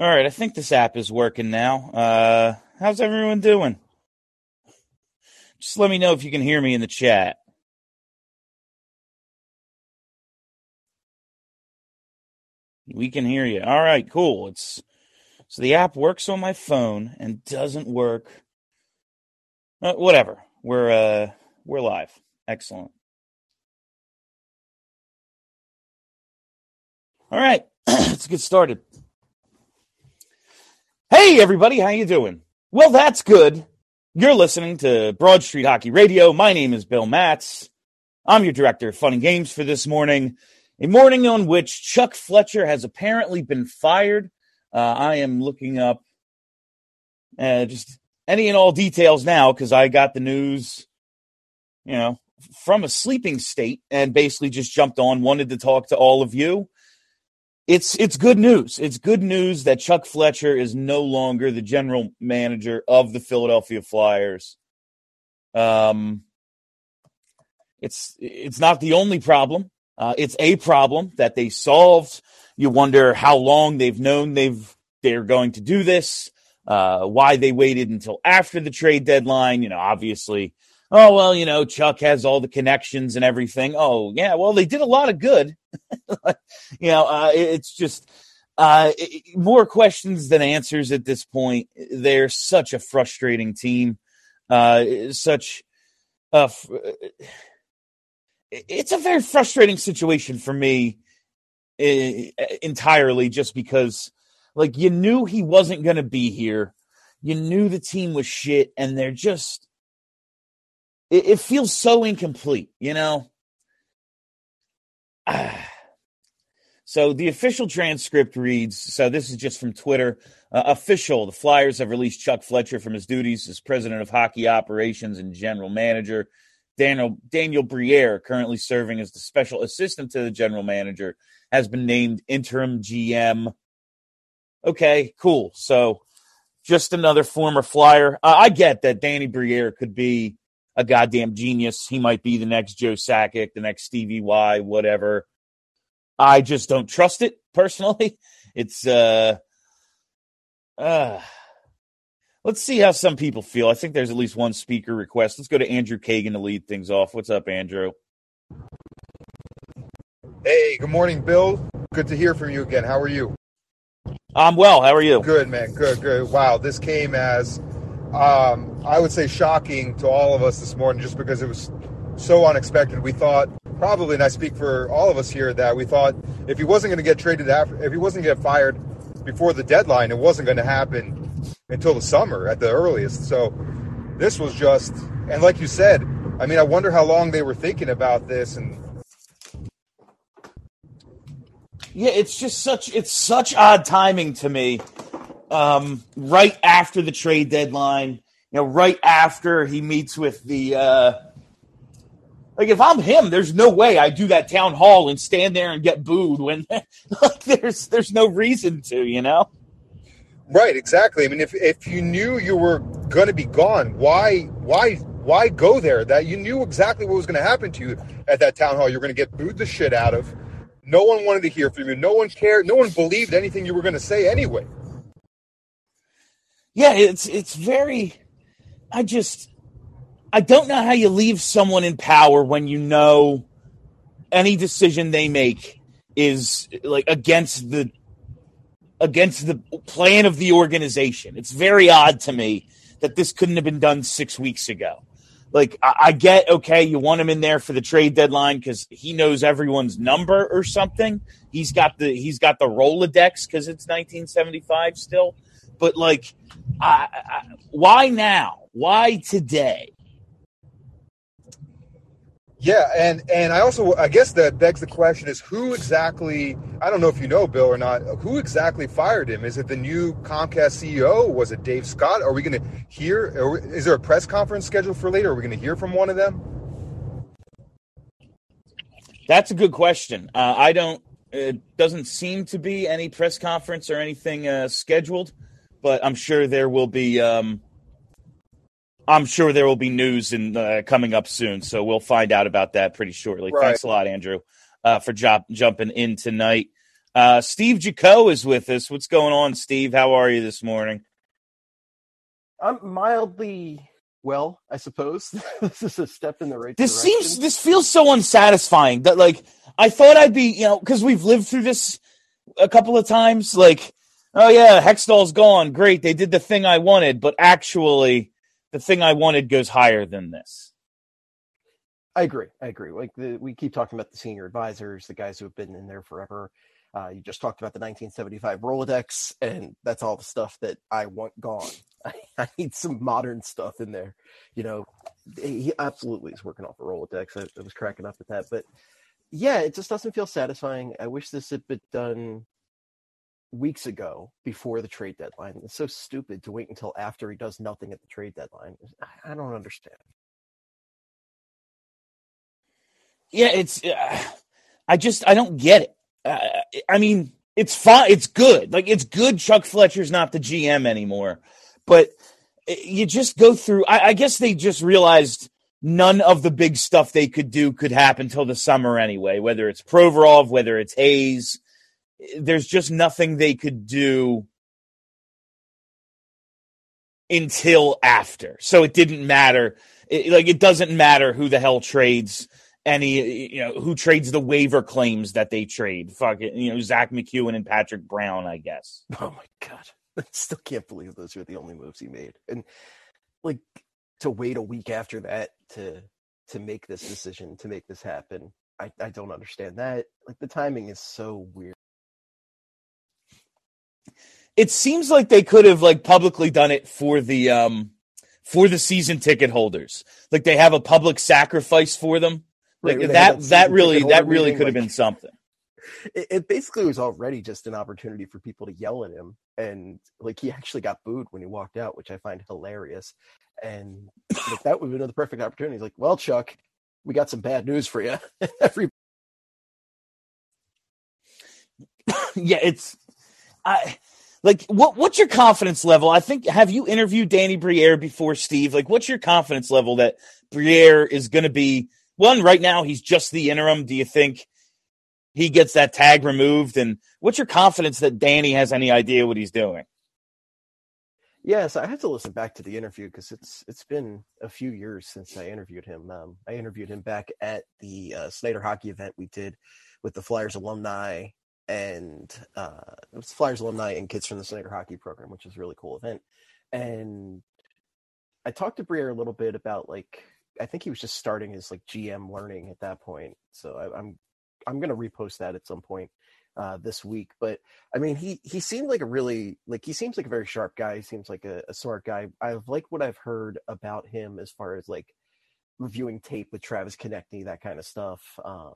All right, I think this app is working now. Uh, how's everyone doing? Just let me know if you can hear me in the chat. We can hear you. All right, cool. It's so the app works on my phone and doesn't work. Uh, whatever. We're uh we're live. Excellent. All right, let's get started. Hey everybody, how you doing? Well, that's good. You're listening to Broad Street Hockey Radio. My name is Bill Matz. I'm your director of fun and games for this morning. A morning on which Chuck Fletcher has apparently been fired. Uh, I am looking up uh, just any and all details now because I got the news, you know, from a sleeping state and basically just jumped on, wanted to talk to all of you. It's it's good news. It's good news that Chuck Fletcher is no longer the general manager of the Philadelphia Flyers. Um, it's it's not the only problem. Uh, it's a problem that they solved. You wonder how long they've known they've they're going to do this. Uh, why they waited until after the trade deadline. You know, obviously, oh well, you know, Chuck has all the connections and everything. Oh yeah, well they did a lot of good. you know, uh, it's just uh, more questions than answers at this point. They're such a frustrating team. Uh, such a it's a very frustrating situation for me entirely just because like you knew he wasn't going to be here you knew the team was shit and they're just it, it feels so incomplete you know so the official transcript reads so this is just from twitter uh, official the flyers have released chuck fletcher from his duties as president of hockey operations and general manager Daniel Daniel Briere, currently serving as the special assistant to the general manager, has been named interim GM. Okay, cool. So just another former flyer. Uh, I get that Danny Briere could be a goddamn genius. He might be the next Joe Sakic, the next Stevie Y, whatever. I just don't trust it personally. It's uh uh Let's see how some people feel. I think there's at least one speaker request. Let's go to Andrew Kagan to lead things off. What's up, Andrew? Hey, good morning, Bill. Good to hear from you again. How are you? I'm well. How are you? Good, man. Good, good. Wow, this came as, um, I would say, shocking to all of us this morning just because it was so unexpected. We thought, probably, and I speak for all of us here, that we thought if he wasn't going to get traded after, if he wasn't going to get fired before the deadline, it wasn't going to happen until the summer at the earliest. So this was just, and like you said, I mean, I wonder how long they were thinking about this and. Yeah, it's just such it's such odd timing to me. Um, right after the trade deadline, you know, right after he meets with the uh, like if I'm him, there's no way I do that town hall and stand there and get booed when like there's there's no reason to, you know. Right, exactly. I mean, if if you knew you were going to be gone, why why why go there? That you knew exactly what was going to happen to you at that town hall. You're going to get booed the shit out of. No one wanted to hear from you. No one cared. No one believed anything you were going to say anyway. Yeah, it's it's very. I just I don't know how you leave someone in power when you know any decision they make is like against the against the plan of the organization. It's very odd to me that this couldn't have been done six weeks ago. Like, I, I get, okay, you want him in there for the trade deadline because he knows everyone's number or something. He's got the he's got the Rolodex because it's 1975 still. But like, I, I, why now? Why today? Yeah, and and I also I guess that begs the question is who exactly I don't know if you know Bill or not who exactly fired him? Is it the new Comcast CEO? Was it Dave Scott? Are we going to hear? Is there a press conference scheduled for later? Are we going to hear from one of them? That's a good question. Uh, I don't. It doesn't seem to be any press conference or anything uh, scheduled, but I'm sure there will be. Um, I'm sure there will be news in uh, coming up soon, so we'll find out about that pretty shortly. Right. Thanks a lot, Andrew, uh, for job, jumping in tonight. Uh, Steve Jaco is with us. What's going on, Steve? How are you this morning? I'm mildly well, I suppose. this is a step in the right this direction. seems this feels so unsatisfying that like I thought I'd be, you know, because we've lived through this a couple of times. Like, oh yeah, Hextall's gone. Great, they did the thing I wanted, but actually, the thing I wanted goes higher than this. I agree. I agree. Like the, we keep talking about the senior advisors, the guys who have been in there forever. Uh, you just talked about the 1975 Rolodex, and that's all the stuff that I want gone. I, need some modern stuff in there. You know, he absolutely is working off a Rolodex. I, I was cracking up at that, but yeah, it just doesn't feel satisfying. I wish this had been done weeks ago before the trade deadline. It's so stupid to wait until after he does nothing at the trade deadline. I, don't understand. Yeah, it's. Uh, I just I don't get it. Uh, I mean, it's fine. It's good. Like it's good. Chuck Fletcher's not the GM anymore, but you just go through. I, I guess they just realized none of the big stuff they could do could happen till the summer anyway. Whether it's Provorov, whether it's Hayes, there's just nothing they could do until after. So it didn't matter. It, like it doesn't matter who the hell trades any you know who trades the waiver claims that they trade. Fuck it, you know Zack MacEwen and Patrick Brown, I guess. Oh my god, I still can't believe those were the only moves he made, and like to wait a week after that to to make this decision to make this happen. I I don't understand that. Like the timing is so weird. It seems like they could have like publicly done it for the um for the season ticket holders. Like they have a public sacrifice for them like Right, that, that that really, that really could have like- been something. It, it basically was already just an opportunity for people to yell at him, and like he actually got booed when he walked out, which I find hilarious. And like, that would have been the perfect opportunity. He's like, "Well, Chuck, we got some bad news for you." Every yeah, it's, I like what, what's your confidence level? I think, have you interviewed Danny Briere before, Steve? Like, what's your confidence level that Briere is going to be one right now? He's just the interim. Do you think he gets that tag removed? And what's your confidence that Danny has any idea what he's doing? Yes, I have to listen back to the interview because it's it's been a few years since I interviewed him. Um, I interviewed him back at the uh, Snyder hockey event we did with the Flyers alumni and uh, it was Flyers alumni and kids from the Snyder hockey program, which was a really cool event. And I talked to Briere a little bit about like I think he was just starting his like GM learning at that point. So I, I'm I'm gonna repost that at some point uh, this week. But I mean, he he seemed like a really like he seems like a very sharp guy. He seems like a, a smart guy. I like what I've heard about him as far as like reviewing tape with Travis Konecny, that kind of stuff. Um,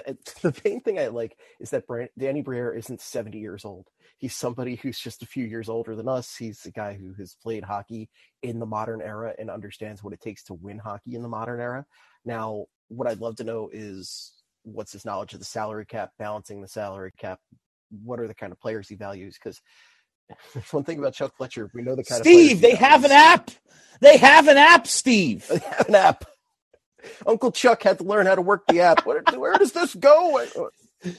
the main thing I like is that Brand- Danny Briere isn't 70 years old. He's somebody who's just a few years older than us. He's a guy who has played hockey in the modern era and understands what it takes to win hockey in the modern era. Now, what I'd love to know is what's his knowledge of the salary cap, balancing the salary cap. What are the kind of players he values? Because one thing about Chuck Fletcher, we know the kind of Steve, he they have an app. They have an app, Steve. They have an app. Uncle Chuck had to learn how to work the app. Where, where does this go?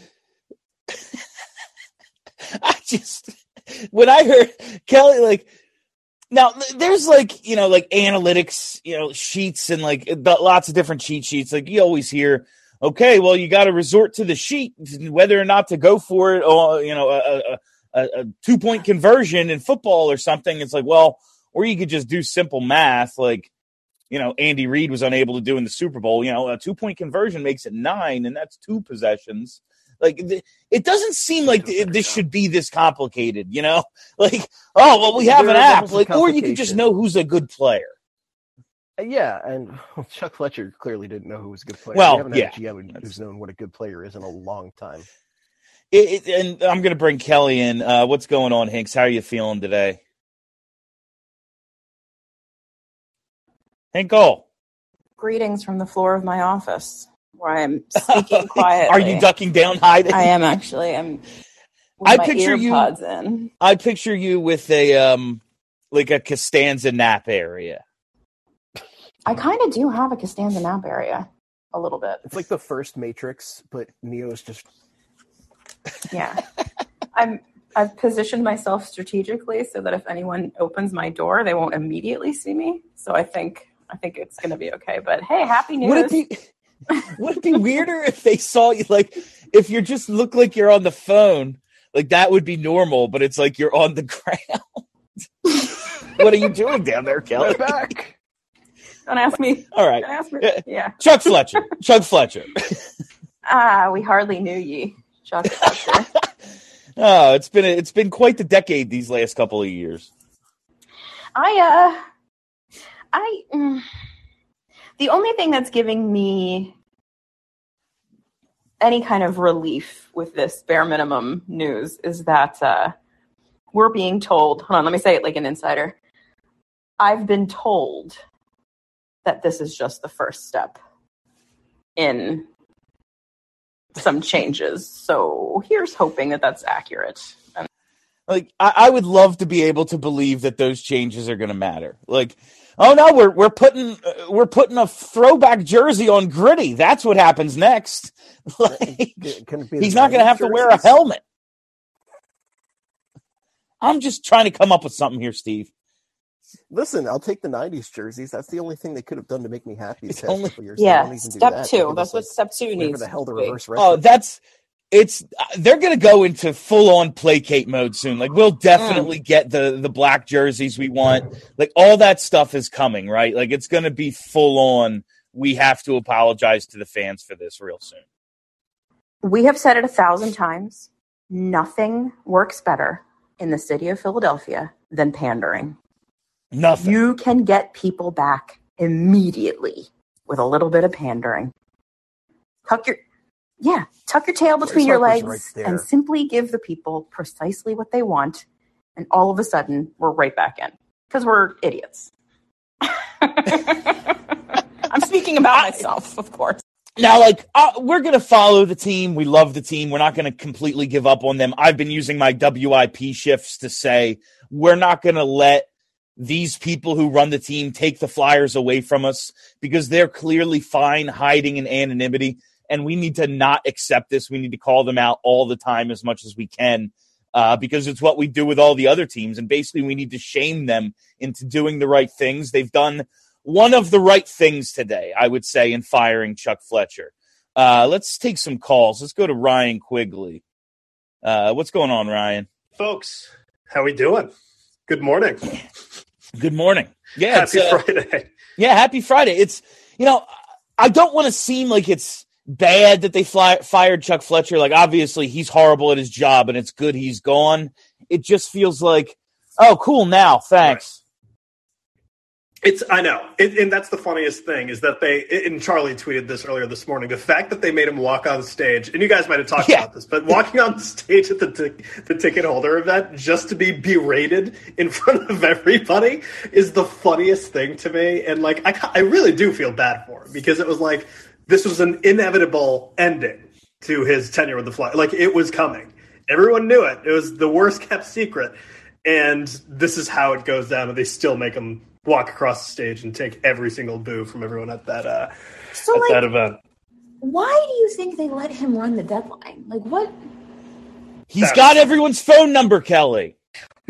I just when I heard Kelly like now there's like you know like analytics you know sheets and like uh, lots of different cheat sheets like you always hear okay well you got to resort to the sheet whether or not to go for it or you know a, a, a two point conversion in football or something it's like well or you could just do simple math like you know Andy Reid was unable to do in the Super Bowl you know a two point conversion makes it nine and that's two possessions like it doesn't seem like this should be this complicated, you know? Like, oh well, we have There an app, like, or you can just know who's a good player. Yeah, and Chuck Fletcher clearly didn't know who was a good player. Well, we haven't yeah. GM who's known what a good player is in a long time. It, it, and I'm going to bring Kelly in. Uh, what's going on, Hinks? How are you feeling today? Hinkle, Greetings from the floor of my office, where I'm speaking quietly. are you ducking down, hiding? I am actually. I'm. With I my picture you- in. I picture you with a um, like a Costanza nap area. I kind of do have a Costanza nap area, a little bit. It's like the first Matrix, but Neo's just Yeah. I'm I've positioned myself strategically so that if anyone opens my door, they won't immediately see me. So I think I think it's gonna be okay. But hey, happy news. Would it be would it be weirder if they saw you like if you just look like you're on the phone? Like that would be normal, but it's like you're on the ground. what are you doing down there, Kelly? Back. Don't ask me. All right. Don't ask me. Yeah. Yeah. Chuck Fletcher. Chuck Fletcher. Ah, we hardly knew ye. Chuck Fletcher. Oh, it's been a, it's been quite the decade these last couple of years. I uh I mm, the only thing that's giving me any kind of relief with this bare minimum news is that uh we're being told, hold on, let me say it like an insider. I've been told that this is just the first step in some changes. So here's hoping that that's accurate. Like I, I would love to be able to believe that those changes are going to matter. Like, oh no, we're we're putting uh, we're putting a throwback jersey on Gritty. That's what happens next. Like, Can it be the he's not going to 90s have to wear a helmet. I'm just trying to come up with something here, Steve. Listen, I'll take the '90s jerseys. That's the only thing they could have done to make me happy. It's It's only only- years. Yeah, won't even do step that. two. That's what like, step two whatever needs. the hell the reverse Oh, that's it's uh, they're going to go into full on placate mode soon. Like we'll definitely get the the black jerseys we want. Like all that stuff is coming, right? Like it's going to be full on. We have to apologize to the fans for this real soon. We have said it a thousand times. Nothing works better in the city of Philadelphia than pandering. Nothing. You can get people back immediately with a little bit of pandering. Tuck your yeah, tuck your tail between your legs right and simply give the people precisely what they want, and all of a sudden we're right back in because we're idiots. I'm speaking about myself, of course. Now, like, uh, we're going to follow the team. We love the team. We're not going to completely give up on them. I've been using my WIP shifts to say we're not going to let these people who run the team take the Flyers away from us because they're clearly fine hiding in anonymity. And we need to not accept this. We need to call them out all the time as much as we can uh, because it's what we do with all the other teams. And basically, we need to shame them into doing the right things. They've done one of the right things today, I would say, in firing Chuck Fletcher. Uh, let's take some calls. Let's go to Ryan Quigley. Uh, what's going on, Ryan? folks. How we doing? Good morning. Good morning. Yeah, it's, Happy uh, Friday. yeah, happy Friday. It's you know, I don't want to seem like it's bad that they fly, fired Chuck Fletcher. Like, obviously, he's horrible at his job, and it's good he's gone. It just feels like, oh, cool. Now, thanks. It's I know, it, and that's the funniest thing is that they and Charlie tweeted this earlier this morning. The fact that they made him walk on stage, and you guys might have talked Yeah. about this, but walking on stage at the t- the ticket holder event just to be berated in front of everybody is the funniest thing to me. And like, I I really do feel bad for him because it was like this was an inevitable ending to his tenure with the Fly. Like it was coming. Everyone knew it. It was the worst kept secret. And this is how it goes down, and they still make him walk across the stage and take every single boo from everyone at that uh, So, at like, that event. why do you think they let him run the deadline? Like, what? He's That's- got everyone's phone number, Kelly.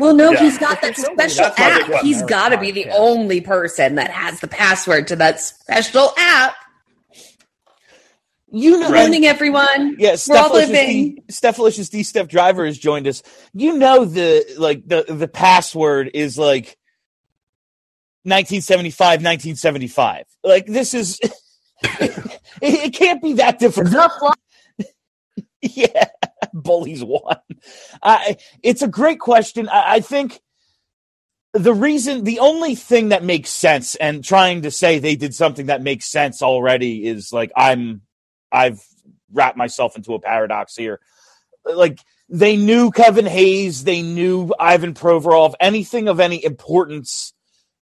Well, no, Yeah. he's got that special that's my big app. He's got to be the only person that has the password to that special app. You know, Warning everyone. Yeah, We're all Stephalicious living. D, Stephalicious D Steph Driver has joined us. You know the like the the password is like 1975, 1975. Like this is it, it can't be that different. yeah, bullies won. I it's a great question. I, I think the reason, the only thing that makes sense, and trying to say they did something that makes sense already is like I'm, I've wrapped myself into a paradox here. Like they knew Kevin Hayes, they knew Ivan Provorov. Anything of any importance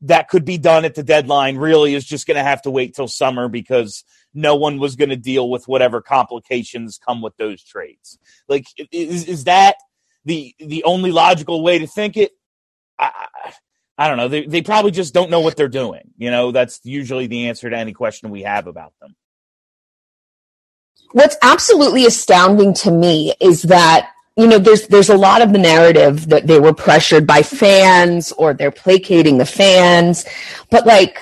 that could be done at the deadline really is just going to have to wait till summer because no one was going to deal with whatever complications come with those trades. Like, is, is that the the only logical way to think it? I, I- don't know. They they probably just don't know what they're doing. You know, that's usually the answer to any question we have about them. What's absolutely astounding to me is that you know there's there's a lot of the narrative that they were pressured by fans or they're placating the fans but like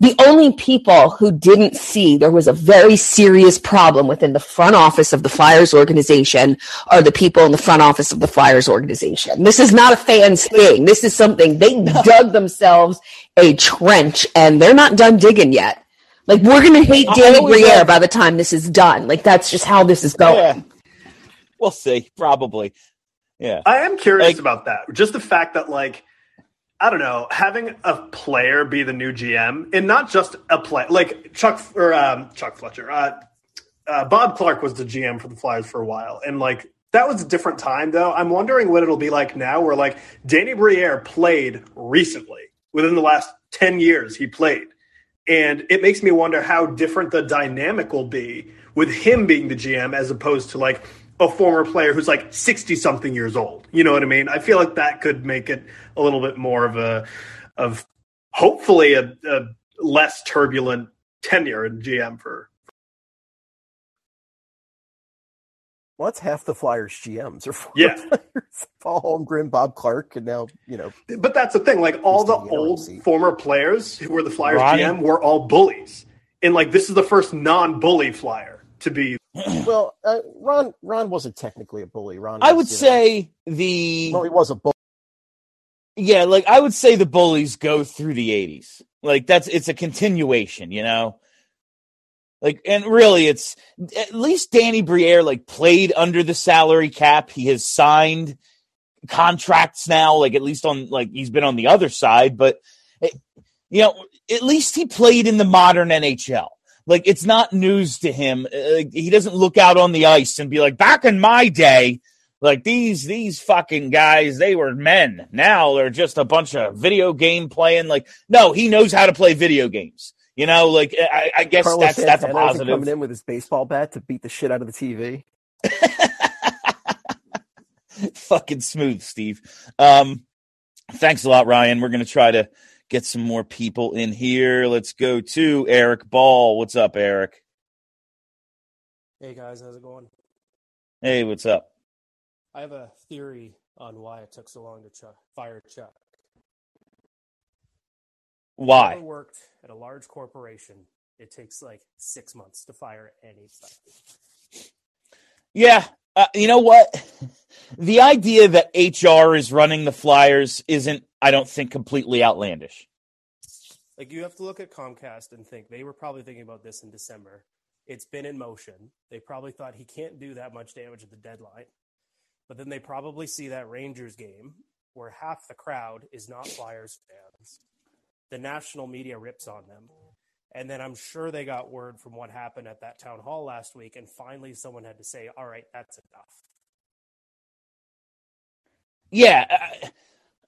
the only people who didn't see there was a very serious problem within the front office of the Flyers organization are the people in the front office of the Flyers organization. This is not a fans thing. This is something they dug themselves a trench and they're not done digging yet. Like we're gonna hate Danny Briere by the time this is done. Like that's just how this is going. Yeah. We'll see. Probably. Yeah. I am curious Like- about that. Just the fact that like I don't know, having a player be the new GM and not just a play like Chuck or um, Chuck Fletcher. Uh, uh, Bob Clarke was the GM for the Flyers for a while, and like that was a different time though. I'm wondering what it'll be like now, where like Danny Briere played recently within the last ten years he played, and it makes me wonder how different the dynamic will be with him being the GM as opposed to like a former player who's like 60 something years old. You know what I mean? I feel like that could make it a little bit more of a, of hopefully a, a less turbulent tenure in GM for. Well, that's half the Flyers GMs or former Yeah. players. Paul Holmgren, Bob Clarke, and now you know But that's the thing. Like all the old LMC. former players who were the Flyers Ronnie. GM were all bullies. And like this is the first non bully Flyer to be. Well, uh, Ron Ron wasn't technically a bully. Ron, I would you know- say the well, he was a bully. yeah, like I would say the bullies go through the '80s. Like that's it's a continuation, you know. Like and really, it's at least Danny Briere like played under the salary cap. He has signed contracts now, like at least on like he's been on the other side, but eh, you know, at least he played in the modern NHL. Like it's not news to him. Uh, he doesn't look out on the ice and be like, back in my day, like these these fucking guys, they were men. Now they're just a bunch of video game playing. Like, no, he knows how to play video games. You know, like I, I guess Carlos that's that's a positive. coming in with his baseball bat to beat the shit out of the TV. Fucking smooth, Steve. Um, thanks a lot, Ryan. We're gonna try to get some more people in here. Let's go to Eric Ball. What's up, Eric? Hey guys, how's it going? Hey, what's up? I have a theory on why it took so long to Chuck, fire Chuck. Why? ever worked at a large corporation, it takes like six months to fire anybody. Yeah, uh, you know what? The idea that HR is running the Flyers isn't, I don't think, completely outlandish. Like you have to look at Comcast and think they were probably thinking about this in December. It's been in motion. They probably thought he can't do that much damage at the deadline. But then they probably see that Rangers game where half the crowd is not Flyers fans. The national media rips on them. And then I'm sure they got word from what happened at that town hall last week. And finally, someone had to say, all right, that's enough. Yeah,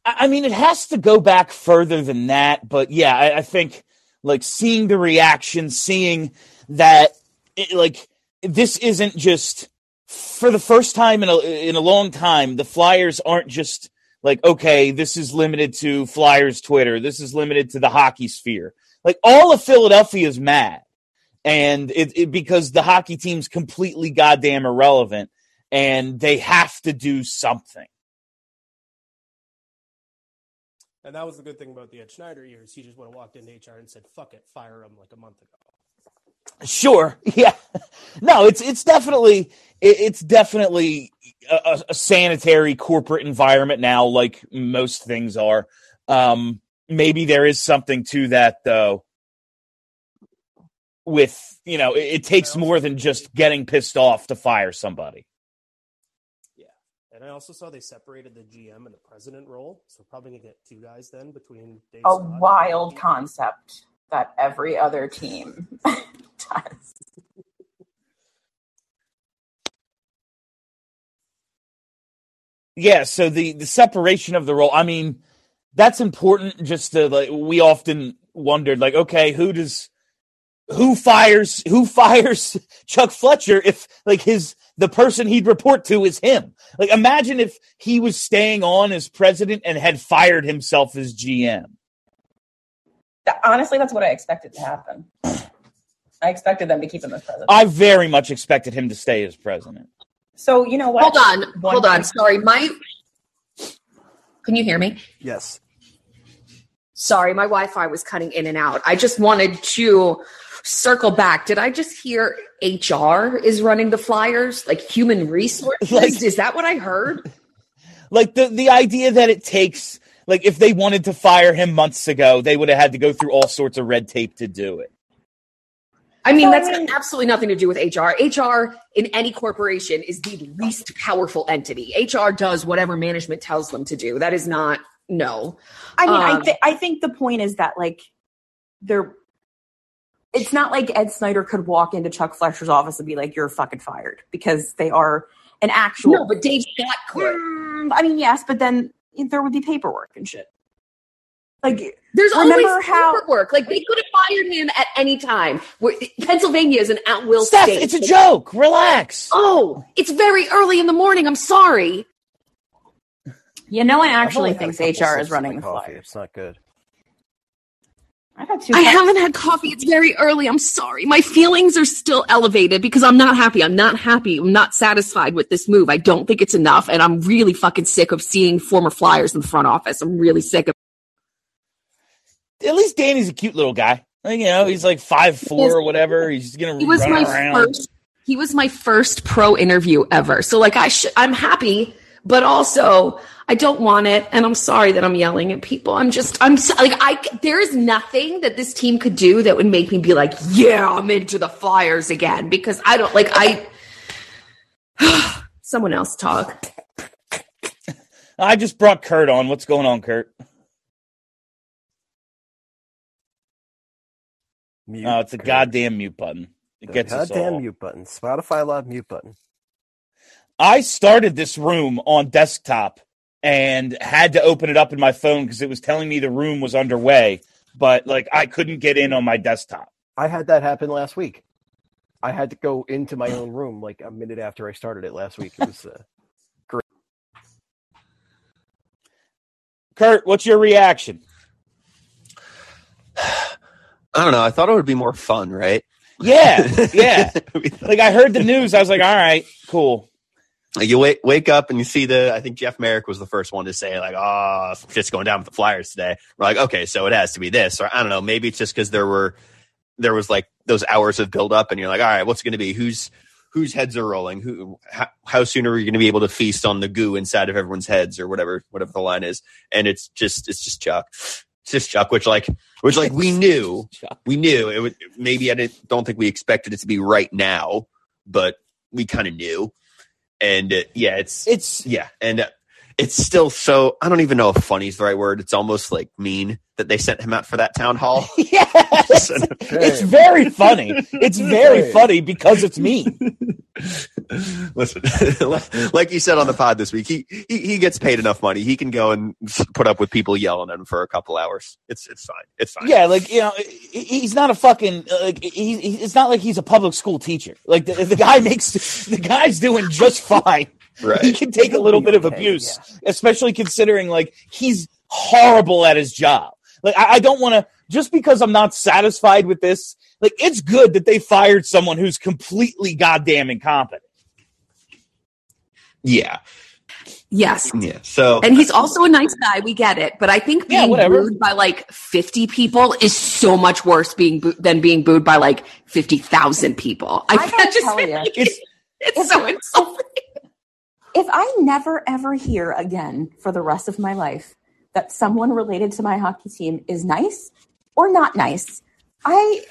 I, I mean, it has to go back further than that, but yeah, I, I think like seeing the reaction, seeing that, it, like this isn't just for the first time in a in a long time. The Flyers aren't just like okay, this is limited to Flyers Twitter. This is limited to the hockey sphere. Like all of Philadelphia is mad, and it, it because the hockey team's completely goddamn irrelevant, and they have to do something. And that was the good thing about the Ed Snyder years. He just would have walked into HR and said, fuck it, fire him like a month ago. Sure. Yeah. No, it's it's definitely it- it's definitely a, a sanitary corporate environment now, like most things are. Um, maybe there is something to that though. With you know, it, it takes more than just getting pissed off to fire somebody. Yeah. And I also saw they separated the GM and the president role. So probably going to get two guys then between Dave A Scott and wild concept that every other team does. Yeah, so the the separation of the role, I mean, that's important just to like we often wondered like okay, who does who fires who fires Chuck Fletcher if like his the person he'd report to is him. Like imagine if he was staying on as president and had fired himself as GM. Honestly, that's what I expected to happen. I expected them to keep him as president. I very much expected him to stay as president. So you know what? Hold on, One hold on. Sorry, my. Can you hear me? Yes. Sorry, my Wi-Fi was cutting in and out. I just wanted to circle back. Did I just hear HR is running the flyers, like human resources? Like- is that what I heard? Like the the idea that it takes like if they wanted to fire him months ago, they would have had to go through all sorts of red tape to do it. I mean, So, I that's mean- absolutely nothing to do with HR. HR in any corporation is the least powerful entity. HR does whatever management tells them to do. That is not no. I mean, I Um, th- I think the point is that like they're. It's not like Ed Snyder could walk into Chuck Fletcher's office and be like, "You're fucking fired," because they are an actual. No, but Dave Scott could. Mm, I mean, yes, but then there would be paperwork and shit. Like, There's Remember always how- paperwork. Like they could have fired him at any time. We're, Pennsylvania is an at will Steph, state. it's a joke. Relax. Oh, it's very early in the morning. I'm sorry. you know, one I've actually only thinks HR is running my the coffee. flyer. It's not good. I've had two. I cups. haven't had coffee. It's very early. I'm sorry. My feelings are still elevated because I'm not happy. I'm not happy. I'm not satisfied with this move. I don't think it's enough. And I'm really fucking sick of seeing former Flyers in the front office. I'm really sick of At least Danny's a cute little guy. Like, you know, he's like five four or whatever. He's gonna He was run my around. first. He was my first pro interview ever. So like I should. I'm happy, but also I don't want it, and I'm sorry that I'm yelling at people. I'm just. I'm so, like I. There is nothing that this team could do that would make me be like, yeah, I'm into the Flyers again because I don't like I. Someone else talk. I just brought Kurt on. What's going on, Kurt? Mute. Oh, it's a goddamn mute button. It The gets goddamn mute button. Spotify Live mute button. I started this room on desktop and had to open it up in my phone because it was telling me the room was underway, but like I couldn't get in on my desktop. I had that happen last week. I had to go into my own room like a minute after I started it last week. It was uh, Kurt, what's your reaction? I don't know. I thought it would be more fun, right? Yeah, yeah. like I heard the news, I was like, all right, cool. Like you wake wake up and you see the. I think Jeff Marek was the first one to say like, "Oh, shit's going down with the Flyers today." We're like, okay, so it has to be this, or I don't know. Maybe it's just because there were there was like those hours of build up, and you're like, all right, what's going to be? Who's whose heads are rolling? Who? How, how soon are we going to be able to feast on the goo inside of everyone's heads, or whatever whatever the line is? And it's just it's just Chuck. Chuck, which like which like we knew we knew it would maybe I didn't, don't think we expected it to be right now, but we kind of knew. And uh, yeah, it's It's yeah, and uh, it's still so I don't even know if funny is the right word. It's almost like mean that they sent him out for that town hall. yes. It's very funny. It's very Hey. funny because it's me. Listen, like you said on the pod this week, he, he he gets paid enough money. He can go and put up with people yelling at him for a couple hours. It's it's fine. It's fine. Yeah, like you know, he's not a fucking like. He, he- it's not like he's a public school teacher. Like the, the guy makes the guy's doing just fine. He can take a little bit of Okay, abuse, especially considering like he's horrible at his job. Like I, I don't want to just because I'm not satisfied with this. Like it's good that they fired someone who's completely goddamn incompetent. Yeah, Yes. yeah. So And he's also a nice guy. We get it. But I think being whatever. booed by like 50 people is so much worse being boo- than being booed by like 50,000 people. I, I gotta just tell feel like It's it's, it's so insulting. If I never ever hear again for the rest of my life that someone related to my hockey team is nice or not nice, I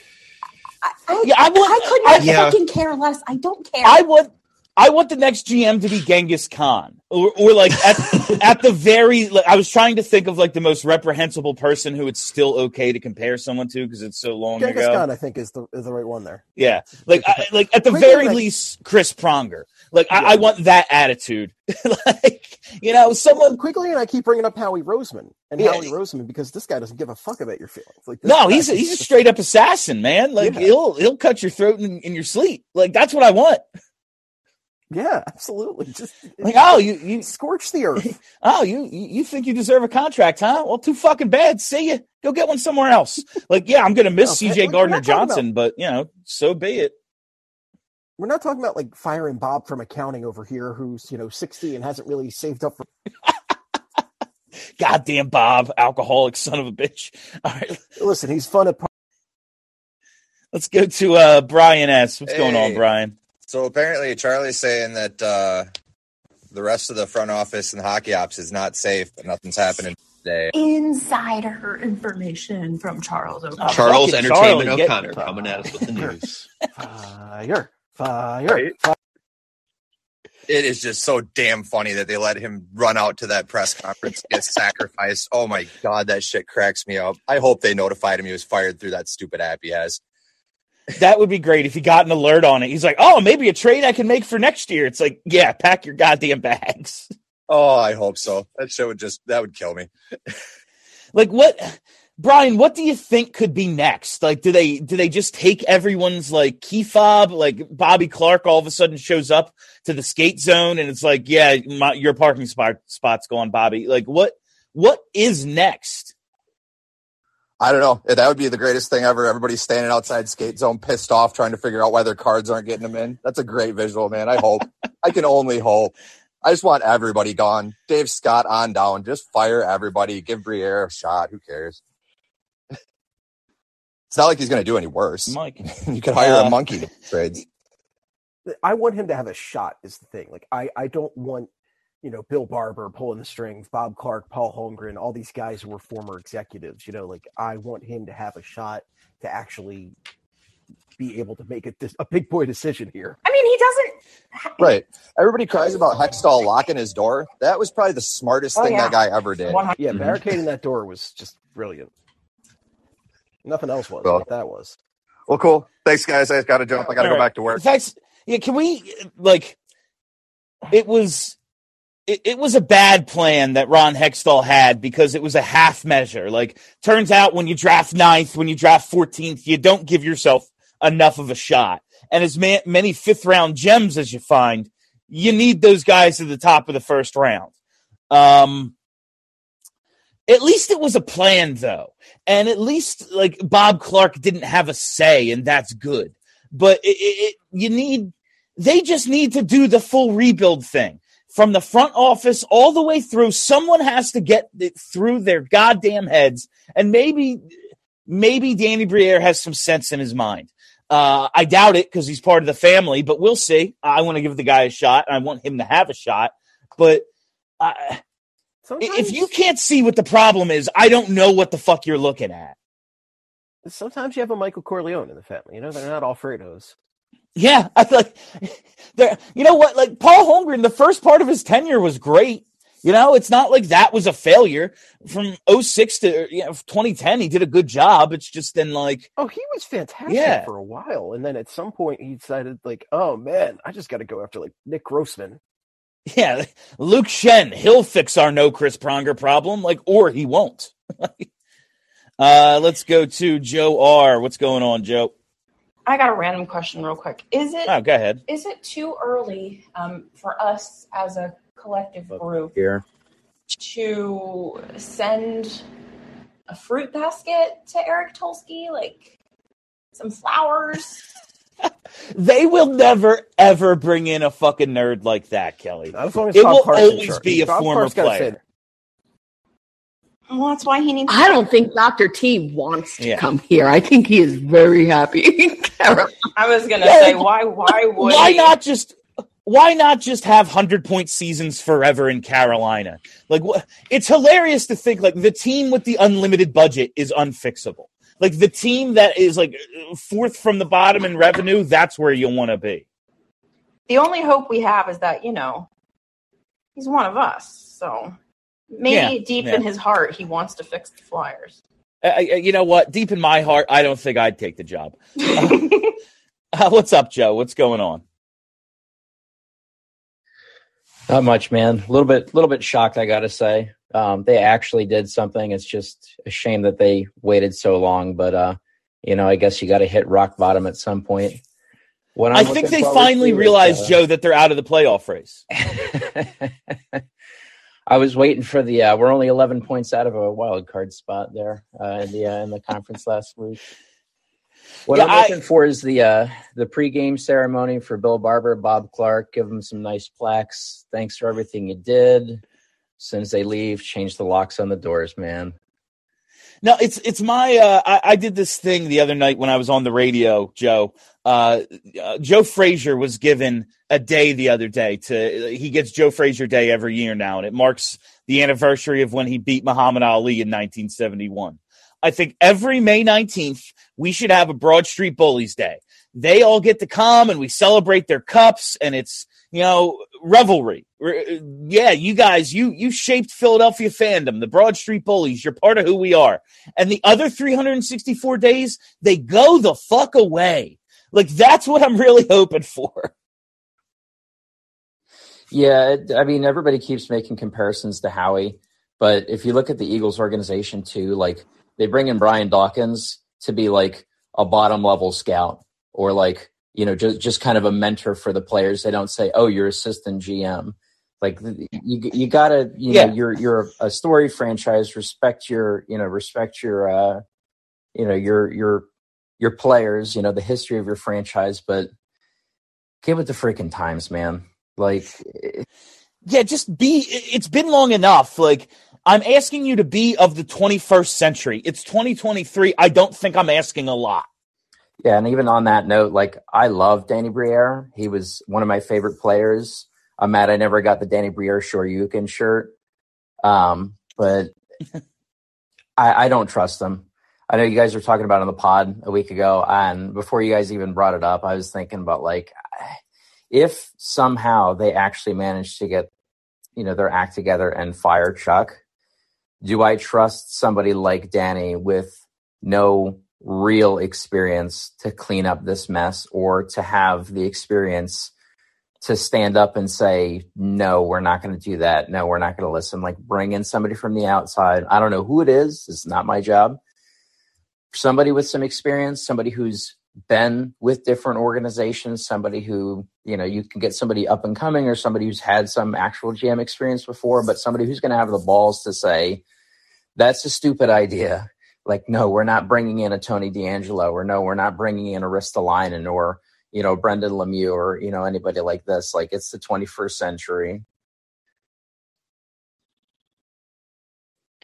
I, I, Yeah, I want- I could I- Yeah. fucking care less. I don't care. I want I want the next GM to be Genghis Khan, or, or like at at the very. Like, I was trying to think of like the most reprehensible person who it's still okay to compare someone to because it's so long Genghis ago. Khan, I think, is the is the right one there. Yeah, like I, like at the Wait, very least, Chris Pronger. Like I, I want that attitude. like you know, someone. Quickly, and I keep bringing up Howie Roseman and Yeah. Howie Roseman because this guy doesn't give a fuck about your feelings. Like No, he's a, he's a straight up assassin, man. Like Yeah. he'll he'll cut your throat in, in your sleep. Like that's what I want. Yeah, absolutely. Just Like oh you you scorch the earth. oh you you you think you deserve a contract, huh? Well, too fucking bad. See you. Go get one somewhere else. Like, yeah, I'm going to miss Okay, C.J. Gardner not talking Johnson, but you know, so be it. We're not talking about like firing Bob from accounting over here, who's you know sixty and hasn't really saved up for. Goddamn Bob, alcoholic son of a bitch. All right, Listen, he's fun at. Let's go to uh, Brian S. What's going on, Brian? So apparently, Charlie's saying that uh, the rest of the front office and hockey ops is not safe, but nothing's happening today. Insider information from Charles O'Connor. Charles fucking Entertainment Charlie, get- O'Connor coming at us with the news. fire, fire, Right. fire. It is just so damn funny that they let him run out to that press conference and get sacrificed. Oh my god, that shit cracks me up. I hope they notified him he was fired through that stupid app he has. That would be great if he got an alert on it. He's like, oh, maybe a trade I can make for next year. It's like, yeah, pack your goddamn bags. Oh, I hope so. That shit would just that would kill me. like what Brian, what do you think could be next? Like, do they do they just take everyone's like key fob? Like Bobby Clarke all of a sudden shows up to the skate zone, and it's like, yeah, my, your parking spot spot's gone, Bobby. Like, what what is next? I don't know. That would be the greatest thing ever. Everybody's standing outside skate zone, pissed off, trying to figure out why their cards aren't getting them in. That's a great visual, man. I hope. I can only hope. I just want everybody gone. Dave Scott on down. Just fire everybody. Give Briere a shot. Who cares? It's not like he's going to do any worse. Mike, You could hire Uh, a monkey to trades. I want him to have a shot. Is the thing. Like I, I don't want, you know, Bill Barber pulling the strings, Bob Clarke, Paul Holmgren, all these guys who were former executives. You know, like I want him to have a shot to actually be able to make a, a big boy decision here. I mean, he doesn't. Right. Everybody cries about Hextall locking his door. That was probably the smartest Oh, thing yeah. that guy ever did. Yeah, barricading that door was just brilliant. Nothing else was. Well- but that was. Well, cool. Thanks, guys. I got to jump. I got to go right. back to work. Thanks. Yeah, can we like? It was. It, it was a bad plan that Ron Hextall had because it was a half measure. Like, turns out when you draft ninth, when you draft 14th, you don't give yourself enough of a shot. And as ma- many fifth round gems as you find, you need those guys at the top of the first round. Um, at least it was a plan, though. And at least, like, Bob Clarke didn't have a say, and that's good. But it, it, you need, they just need to do the full rebuild thing from the front office all the way through. Someone has to get it through their goddamn heads. And maybe, maybe Danny Briere has some sense in his mind. Uh, I doubt it because he's part of the family, but we'll see. I want to give the guy a shot. and I want him to have a shot. But uh, if you can't see what the problem is, I don't know what the fuck you're looking at. sometimes you have a Michael Corleone in the family. You know, they're not all Fredos. Yeah, I feel like there. You know what? Like Paul Holmgren, the first part of his tenure was great. You know, it's not like that was a failure from 06 to you know, 2010. He did a good job. It's just then like, Oh, he was fantastic Yeah. for a while, and then at some point he decided, like, oh man, I just got to go after like Nick Grossmann. yeah, Luke Schenn, he'll fix our no Chris Pronger problem, like, or he won't. uh, let's go to Joe R. What's going on, Joe? I got a random question, real quick. Is it Oh, go ahead. is it too early um, for us as a collective group Here. to send a fruit basket to Eric Tulsky, like some flowers? They will never ever bring in a fucking nerd like that, Kelly. Not as long as It will always charge. be a Bob former Clarke's player. Say- Well, that's why he needs. I don't think Dr. T wants to Yeah. come here. I think he is very happy. I was gonna Yeah, say why? Why would? why he? not just why not just have 100 point seasons forever in Carolina? Like what it's hilarious to think like the team with the unlimited budget is unfixable. Like the team that is like fourth from the bottom in revenue, that's where you want to be. The only hope we have is that you know he's one of us. So maybe Yeah, deep yeah. in his heart, he wants to fix the Flyers. Uh, uh, you know what? Deep in my heart, I don't think I'd take the job. Uh, what's up, Joe? What's going on? Not much, man. A little bit, little bit shocked. I got to say, um, they actually did something. It's just a shame that they waited so long. But uh, you know, I guess you got to hit rock bottom at some point. What i I'm think they finally to is, realized, uh, Joe, that they're out of the playoff race. I was waiting for the. Uh, we're only 11 points out of a wild card spot there uh, in the uh, in the conference last week. What Yeah, I'm I- looking for is the uh, the pregame ceremony for Bill Barber, Bob Clarke. Give them some nice plaques. Thanks for everything you did. As soon as they leave, change the locks on the doors, man. No, it's it's my. Uh, I, I did this thing the other night when I was on the radio, Joe. Uh, uh, Joe Frazier was given a day the other day to. He gets Joe Frazier Day every year now, and it marks the anniversary of when he beat Muhammad Ali in 1971. I think every May 19th we should have a Broad Street Bullies Day. They all get to come and we celebrate their cups, and it's you know revelry. Re- Yeah, you guys, you you shaped Philadelphia fandom, the Broad Street Bullies. You're part of who we are. And the other 364 days, they go the fuck away. Like that's what I'm really hoping for. Yeah, I mean, everybody keeps making comparisons to Howie, but if you look at the Eagles organization too, like they bring in Brian Dawkins to be like a bottom level scout or like, you know, just, just kind of a mentor for the players. They don't say, oh, you're assistant GM. Like you, you gotta, you Yeah. know, you're, you're a story franchise, respect your, you know, respect your, uh, you know, your, your, your players, you know, the history of your franchise, but get with the freaking times, man. Like, Yeah, just be. It's been long enough. Like I'm asking you to be of the 21st century. It's 2023. I don't think I'm asking a lot. Yeah, and even on that note, like I love Danny Briere. He was one of my favorite players. I'm mad I never got the Danny Briere Shoryuken shirt. Um, but I, I don't trust him. I know you guys were talking about it on the pod a week ago, and before you guys even brought it up, I was thinking about like if somehow they actually managed to get you know their act together and fire Chuck, do I trust somebody like Danny with no real experience to clean up this mess or to have the experience to stand up and say, no, we're not going to do that. No, we're not going to listen. Like bring in somebody from the outside. I don't know who it is. It's not my job. Somebody with some experience, somebody who's been with different organizations, somebody who, you know, you can get somebody up and coming or somebody who's had some actual GM experience before, but somebody who's going to have the balls to say, that's a stupid idea. Like, no, we're not bringing in a Tony DeAngelo, or no, we're not bringing in a Ristolainen, or you know, Brendan Lemieux, or you know, anybody like this. Like, it's the 21st century.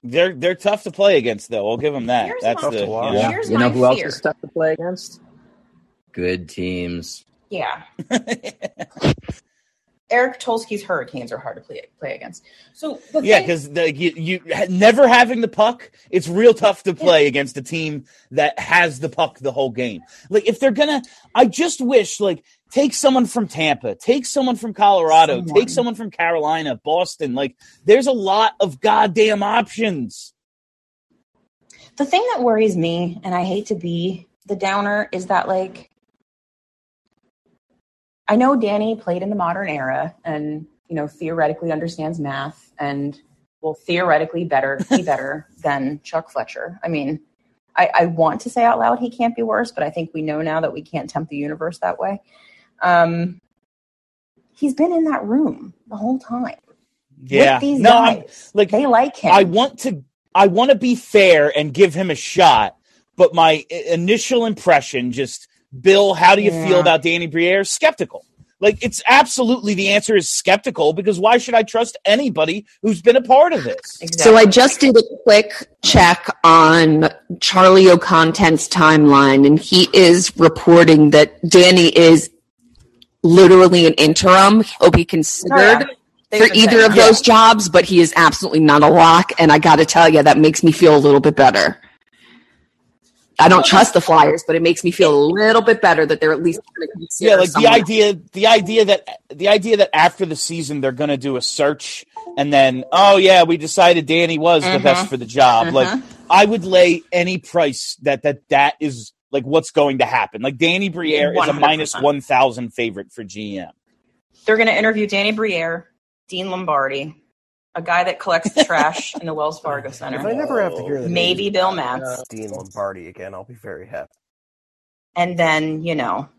They're they're tough to play against, though. I'll give them that. Here's That's the Tough to watch. you know. Here's you know my who else is tough to play against? Good teams. Yeah. Eric Tulsky's Hurricanes are hard to play play against. So the Yeah, because you, you never having the puck, it's real tough to play against a team that has the puck the whole game. Like if they're gonna, I just wish like take someone from Tampa, take someone from Colorado, Someone. take someone from Carolina, Boston. Like there's a lot of goddamn options. the thing that worries me, and I hate to be the downer, is that like I know Danny played in the modern era and you know theoretically understands math and will theoretically better be better than Chuck Fletcher. I mean, I, I want to say out loud he can't be worse, but I think we know now that we can't tempt the universe that way. Um, he's been in that room the whole time Yeah, with these no, guys. like they like him. I want to I want to be fair and give him a shot, but my initial impression just Bill, how do you feel about Danny Briere? Skeptical. Like it's absolutely the answer is skeptical because why should I trust anybody who's been a part of this? exactly. So I just did a quick check on Charlie O'Connor's timeline, and he is reporting that Danny is literally an interim. He'll be Oh, considered yeah. For either saying of that. those jobs, but he is absolutely not a lock. And I got to tell you, that makes me feel a little bit better. I don't trust the Flyers, but it makes me feel a little bit better that they're at least going to consider. Yeah, like the someone. idea the idea that the idea that after the season they're gonna do a search and then oh yeah, we decided Danny was the best for the job. Like Mhm. I would lay any price that that that is like what's going to happen. Like Danny Briere is a minus one thousand favorite for GM. They're going to interview Danny Briere, Dean Lombardi, a guy that collects the trash in the Wells Fargo Center. If I never have to hear the Maybe name Bill Matz. Dean Lombardi again, I'll be very happy. And then, you know,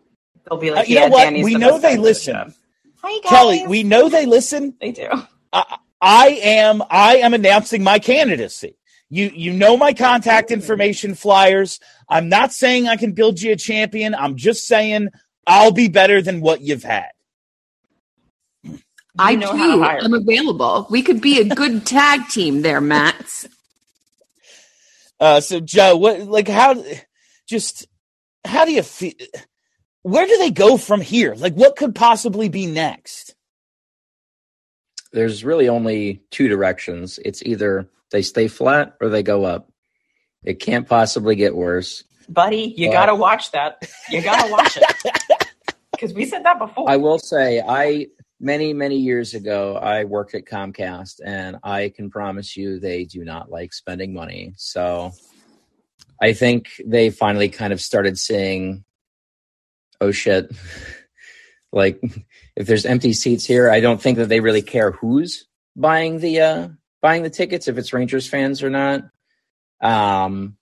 they'll be Uh, like, you yeah, know what? Danny's We the know they guy for the listen. Hi, guys. Kelly, we know they listen. They do. I, I am I am announcing my candidacy. You you know my contact information flyers. I'm not saying I can build you a champion. I'm just saying I'll be better than what you've had. I know how to too hire am available. We could be a good tag team there, Matt. Uh, so Joe, what like how just how do you feel? Where do they go from here? Like, what could possibly be next? There's really only two directions. It's either they stay flat or they go up. It can't possibly get worse. Buddy, you Well- gotta watch that. You gotta watch it. Because we said that before. I will say, I many many years ago, I worked at Comcast, and I can promise you they do not like spending money. So, I think they finally kind of started seeing, oh shit, like if there's empty seats here, I don't think that they really care who's buying the uh buying the tickets, if it's Rangers fans or not. Um,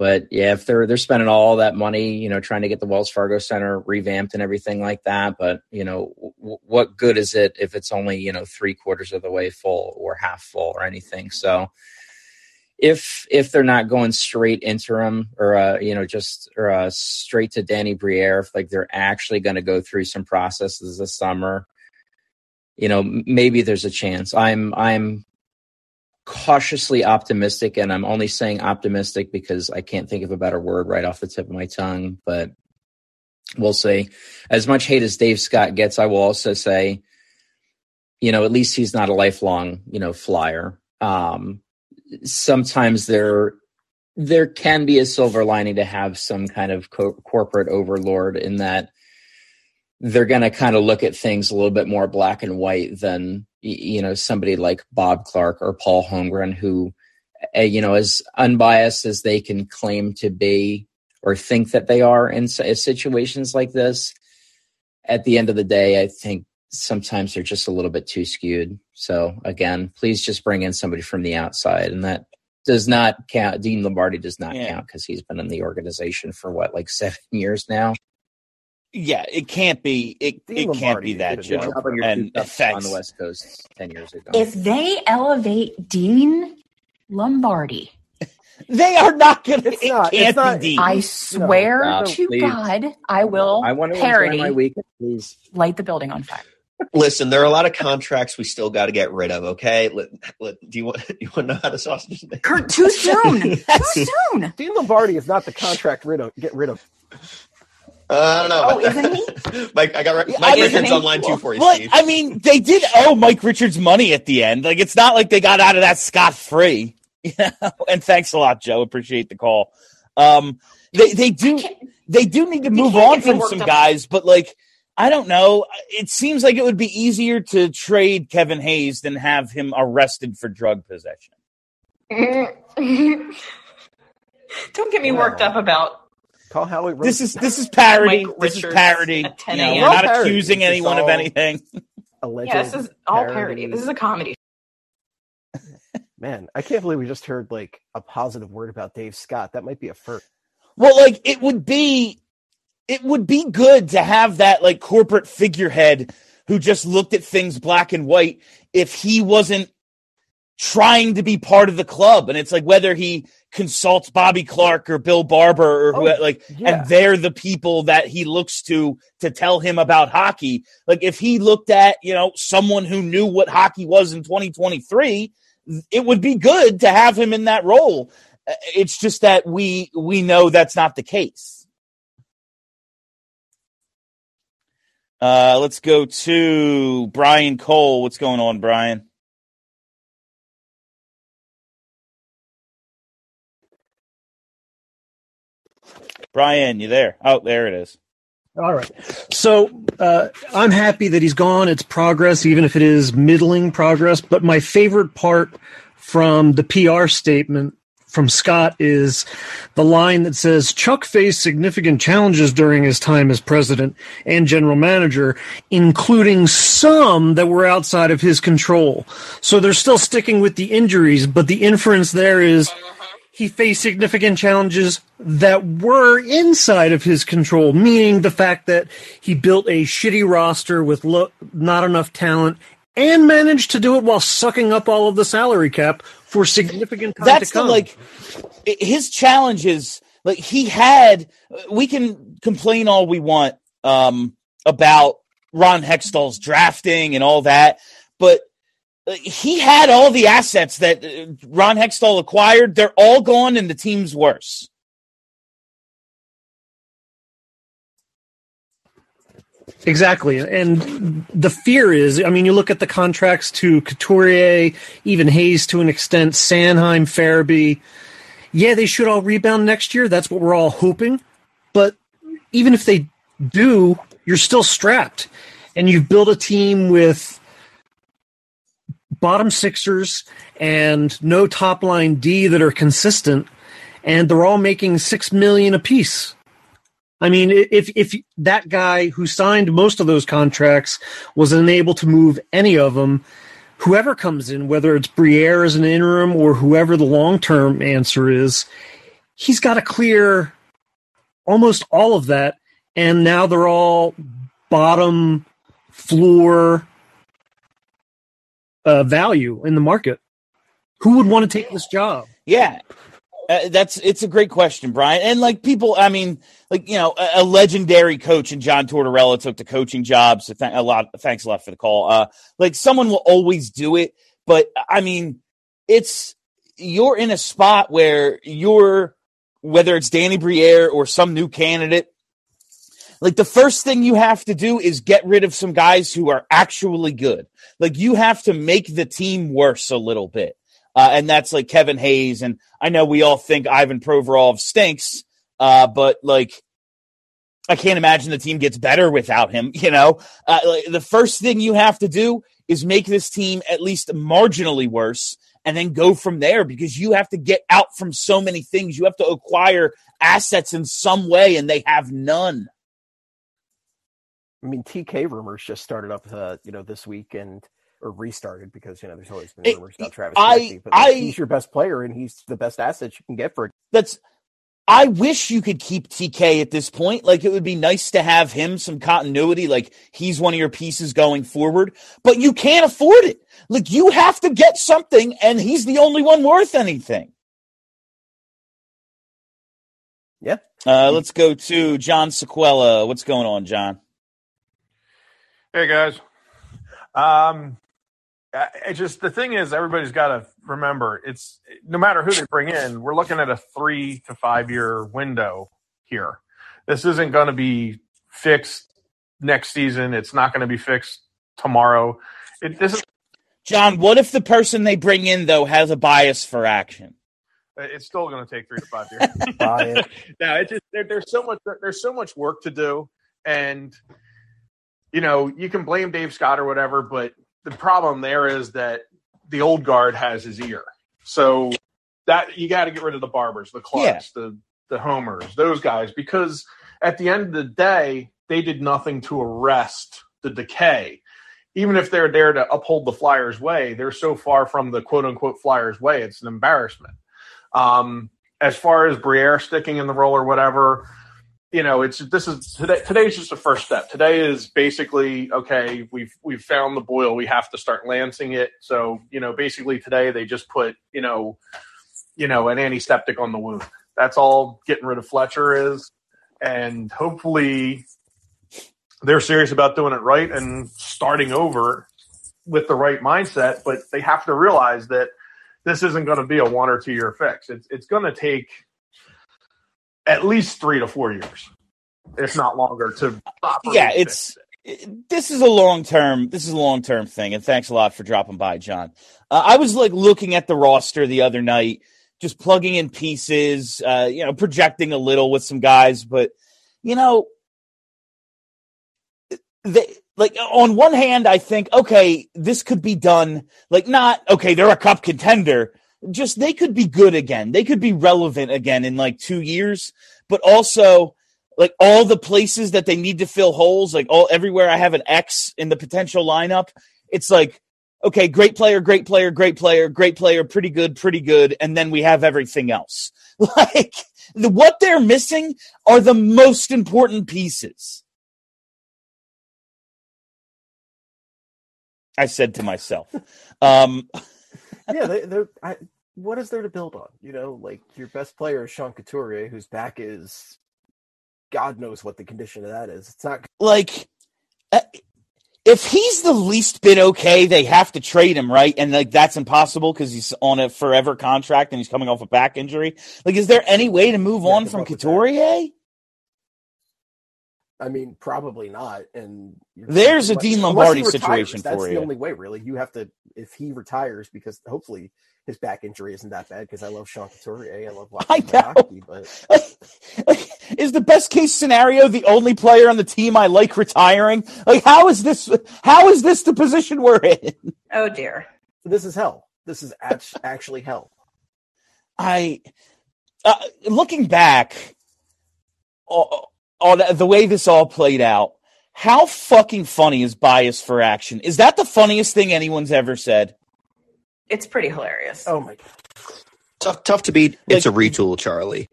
but yeah, if they're they're spending all that money, you know, trying to get the Wells Fargo Center revamped and everything like that, but you know, w- what good is it if it's only you know three quarters of the way full or half full or anything? So, if if they're not going straight interim or uh, you know just or uh, straight to Danny Briere, if like they're actually going to go through some processes this summer, you know, maybe there's a chance. I'm I'm cautiously optimistic, and I'm only saying optimistic because I can't think of a better word right off the tip of my tongue. But we'll see. As much hate as Dave Scott gets, I will also say, you know, at least he's not a lifelong, you know, flyer. Um, sometimes there there can be a silver lining to have some kind of co- corporate overlord in that they're going to kind of look at things a little bit more black and white than you know somebody like Bob Clarke or Paul Holmgren who uh, you know as unbiased as they can claim to be or think that they are in situations like this at the end of the day I think sometimes they're just a little bit too skewed so again please just bring in somebody from the outside and that does not count Dean Lombardi does not Yeah. count because he's been in the organization for what like 7 years now Yeah, it can't be. It, Dean it can't be that, did a Joe. good How about your And two cups thanks. on the West Coast 10 years ago If they elevate Dean Lombardi, They are not going to. It's It not- it's can't not- be Dean. I swear No, to please. God, I will I want to enjoy parody my weekend please light the building on fire. Listen, there are a lot of contracts we still got to get rid of. Okay, let, let, do you want you want to know how to sausage make? Kurt, too soon. too soon. Dean Lombardi is not the contract rid of, get rid of. Uh, I don't know. Oh, isn't he? Mike, I got Mike I- Richards isn't he? online too for you, Well, Steve. I mean, they did owe Mike Richards money at the end. Like, it's not like they got out of that scot free. You know? And thanks a lot, Joe. Appreciate the call. Um, they they do they do need to move on from some up. guys, but like I don't know. It seems like it would be easier to trade Kevin Hayes than have him arrested for drug possession. Don't get me worked up about Call Howie Roseman. This is this is parody. Mike this is parody. You know, we're not Parody. accusing It's anyone of anything. alleged yeah, this is all parody. This is a comedy. Man, I can't believe we just heard like a positive word about Dave Scott. That might be a first. Well, like it would be it would be good to have that like corporate figurehead who just looked at things black and white if he wasn't trying to be part of the club. And it's like whether he consults Bobby Clarke or Bill Barber or who Oh, like yeah. and they're the people that he looks to to tell him about hockey. Like if he looked at you know someone who knew what hockey was in 2023 it would be good to have him in that role. Uh, it's just that we we know that's not the case. Uh let's go to Brian Cole. What's going on Brian Brian you there oh there it is All right. So uh, I'm happy that he's gone. It's progress, even if it is middling progress. But my favorite part from the PR statement from Scott is the line that says Chuck faced significant challenges during his time as president and general manager, including some that were outside of his control. So they're still sticking with the injuries, but the inference there is he faced significant challenges that were inside of his control, meaning the fact that he built a shitty roster with lo- not enough talent and managed to do it while sucking up all of the salary cap for significant time That's to the like his challenges. like he had. We can complain all we want um, about Ron Hextall's drafting and all that, but he had all the assets that uh, Ron Hextall acquired. They're all gone, and the team's worse. Exactly. And the fear is, I mean, you look at the contracts to Couturier, even Hayes to an extent, Sanheim, Farabee. Yeah, they should all rebound next year. That's what we're all hoping. But even if they do, you're still strapped. And you've built a team with bottom sixers and no top line D that are consistent, and they're all making six million apiece. I mean, if if that guy who signed most of those contracts was unable to move any of them, whoever comes in, whether it's Briere as an interim or whoever the long term answer is, he's got to clear almost all of that, and now they're all bottom floor uh, value in the market. Who would want to take this job? Yeah. Uh, that's it's a great question, Brian. And like people, I mean, like you know, a, a legendary coach and John Tortorella took the coaching job. So th- a lot, thanks a lot for the call. Uh, like someone will always do it, but I mean, it's you're in a spot where you're whether it's Danny Briere or some new candidate. Like the first thing you have to do is get rid of some guys who are actually good. Like you have to make the team worse a little bit. Uh, and that's like Kevin Hayes. And I know we all think Ivan Provorov stinks, uh, but like, I can't imagine the team gets better without him. You know, uh, like, the first thing you have to do is make this team at least marginally worse and then go from there because you have to get out from so many things. You have to acquire assets in some way, and they have none. I mean, TK rumors just started up, uh, you know, this week and or restarted because you know there's always been It- rumors about Travis I- Kelce, but like, I- he's your best player and he's the best asset you can get for it. That's I wish you could keep TK at this point. Like it would be nice to have him some continuity. Like he's one of your pieces going forward, but you can't afford it. Like you have to get something, and he's the only one worth anything. Yeah. Uh, let's go to John Sequella. What's going on, John? Hey guys, um, it just the thing is everybody's got to remember it's no matter who they bring in, we're looking at a three to five year window here. This isn't going to be fixed next season. It's not going to be fixed tomorrow. It, this is John, what if the person they bring in though has a bias for action? it's still going to take three to five years. Buy it. no, it just there, there's so much there's so much work to do, and you know you can blame Dave Scott or whatever, but the problem there is that the old guard has his ear, so that you got to get rid of the barbers, the Clarkes, the the Homers, those guys, because at the end of the day, they did nothing to arrest the decay. Even if they're there to uphold the Flyers' way, they're so far from the quote unquote Flyers' way, it's an embarrassment. Um, as far as Briere sticking in the role or whatever, you know, it's this is today. Today's just the first step. Today is basically okay. We've we've found the boil. We have to start lancing it. So you know, basically today they just put you know, you know, an antiseptic on the wound. That's all getting rid of Fletcher is, and hopefully they're serious about doing it right and starting over with the right mindset. But they have to realize that this isn't going to be a one or two year fix. It's it's going to take at least three to four years, if not longer, to yeah, it's this is a long term. This is a long term thing, and thanks a lot for dropping by, John. Uh, I was like looking at the roster the other night, just plugging in pieces, uh, you know, projecting a little with some guys, but you know, they like on one hand, I think okay, this could be done. Like not okay, they're a cup contender. Just they could be good again. They could be relevant again in like two years, but also like all the places that they need to fill holes, like all everywhere I have an X in the potential lineup, it's like, okay, great player, great player, great player, great player, pretty good, pretty good, and then we have everything else. Like the, what they're missing are the most important pieces. I said to myself. Um, yeah, they, they're. I, what is there to build on? You know, like your best player is Sean Couturier, whose back is, God knows what the condition of that is. It's not like uh, if he's the least bit okay, they have to trade him, right? And like that's impossible because he's on a forever contract and he's coming off a back injury. Like, is there any way to move on from Couturier? I mean, probably not. And There's a Dean Lombardi he retires, situation That's the you. only way, really. You have to if he retires because hopefully his back injury isn't that bad. Because I love Sean Couturier, I love watching I him hockey, but is the best case scenario the only player on the team I like retiring? Like, how is this? How is this the position we're in? Oh dear. this is hell. This is actually hell. I, uh, looking back on, on the way this all played out, how fucking funny is bias for action? Is that the funniest thing anyone's ever said? It's pretty hilarious. Oh my god. Tough, tough to beat. It's a retool, Charlie.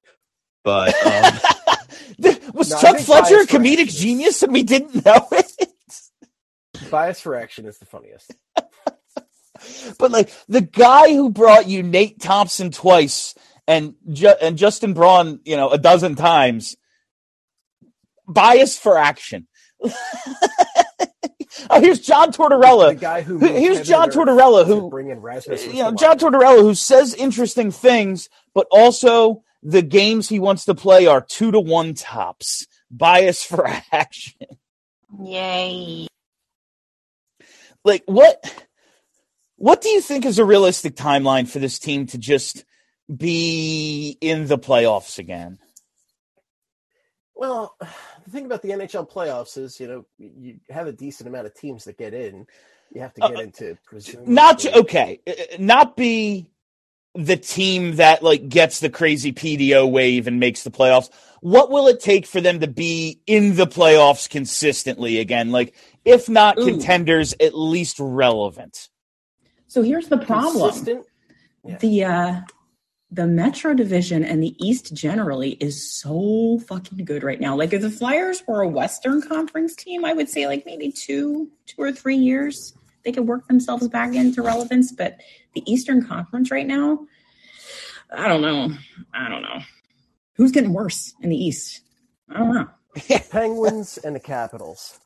But um, Was No, Chuck Fletcher a comedic genius and we didn't know it? Bias for action is the funniest. But like the guy who brought you Nate Thompson twice and Ju- and Justin Braun, you know, a dozen times. Bias for action. oh, here's John Tortorella. The guy who Who- here's John Tortorella who bring in Rasmus. you know John Tortorella who says interesting things, but also the games he wants to play are two to one tops. Bias for action. Yay. like what what do you think is a realistic timeline for this team to just be in the playoffs again Well, the thing about the NHL playoffs is, you know, you have a decent amount of teams that get in. You have to get Uh, into presumably. not ju- okay uh, not be the team that like gets the crazy pdo wave and makes the playoffs what will it take for them to be in the playoffs consistently again like if not Ooh. contenders at least relevant So here's the problem. Consistent? The uh the Metro division and the East generally is so fucking good right now. Like if the Flyers were a Western Conference team, I would say like maybe two, two or three years they could work themselves back into relevance. But the Eastern Conference right now, I don't know. I don't know. Who's getting worse in the East? I don't know. Penguins and the Capitals.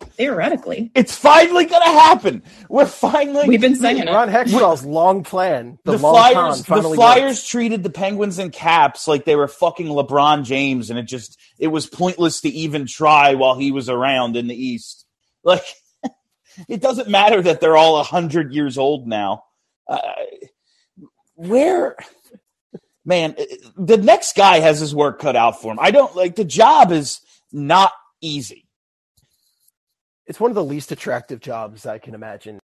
Theoretically, it's finally gonna happen we're finally we've been saying it. Ron Hextall's long plan, the, the, long Flyers, the Flyers worked. treated the Penguins and Caps like they were fucking LeBron James, and it just it was pointless to even try while he was around in the East. Like it doesn't matter that they're all a hundred years old now. Uh, where, man, the next guy has his work cut out for him. I don't like the job is not easy. It's one of the least attractive jobs I can imagine.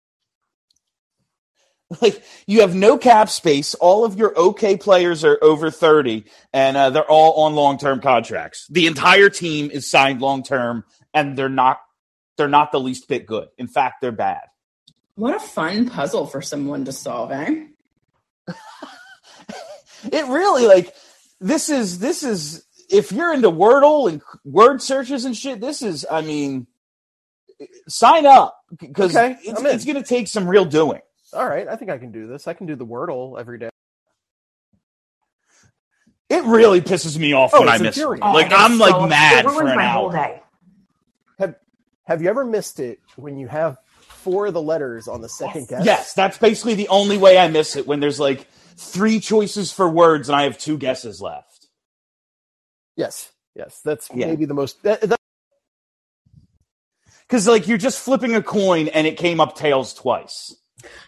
like you have no cap space. All of your okay players are over thirty, and uh, they're all on long term contracts. The entire team is signed long term, and they're not they're not the least bit good. In fact, they're bad. What a fun puzzle for someone to solve, eh? It really like this is this is if you're into Wordle and word searches and shit. This is I mean, sign up because Okay, it's, it's going to take some real doing. All right, I think I can do this. I can do the Wordle every day. It really pisses me off Oh, when I miss. it. infuriating. Like Oh, I'm it's like mad for an my whole hour. day. Have Have you ever missed it when you have four of the letters on the second guess? Yes, that's basically the only way I miss it when there's like three choices for words and I have two guesses left. Yes. Yes. That's Yeah. maybe the most. That, that, Because like you're just flipping a coin and it came up tails twice.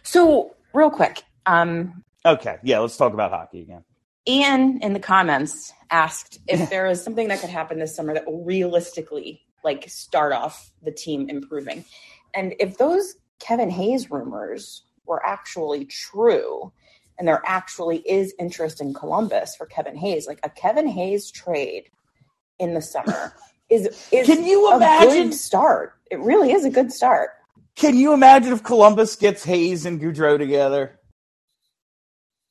So, real quick, um, Okay, yeah, let's talk about hockey again. Ian in the comments asked if there is something that could happen this summer that will realistically like start off the team improving. And if those Kevin Hayes rumors were actually true and there actually is interest in Columbus for Kevin Hayes, like a Kevin Hayes trade in the summer is is Can you a imagine? good start. It really is a good start. Can you imagine if Columbus gets Hayes and Gaudreau together?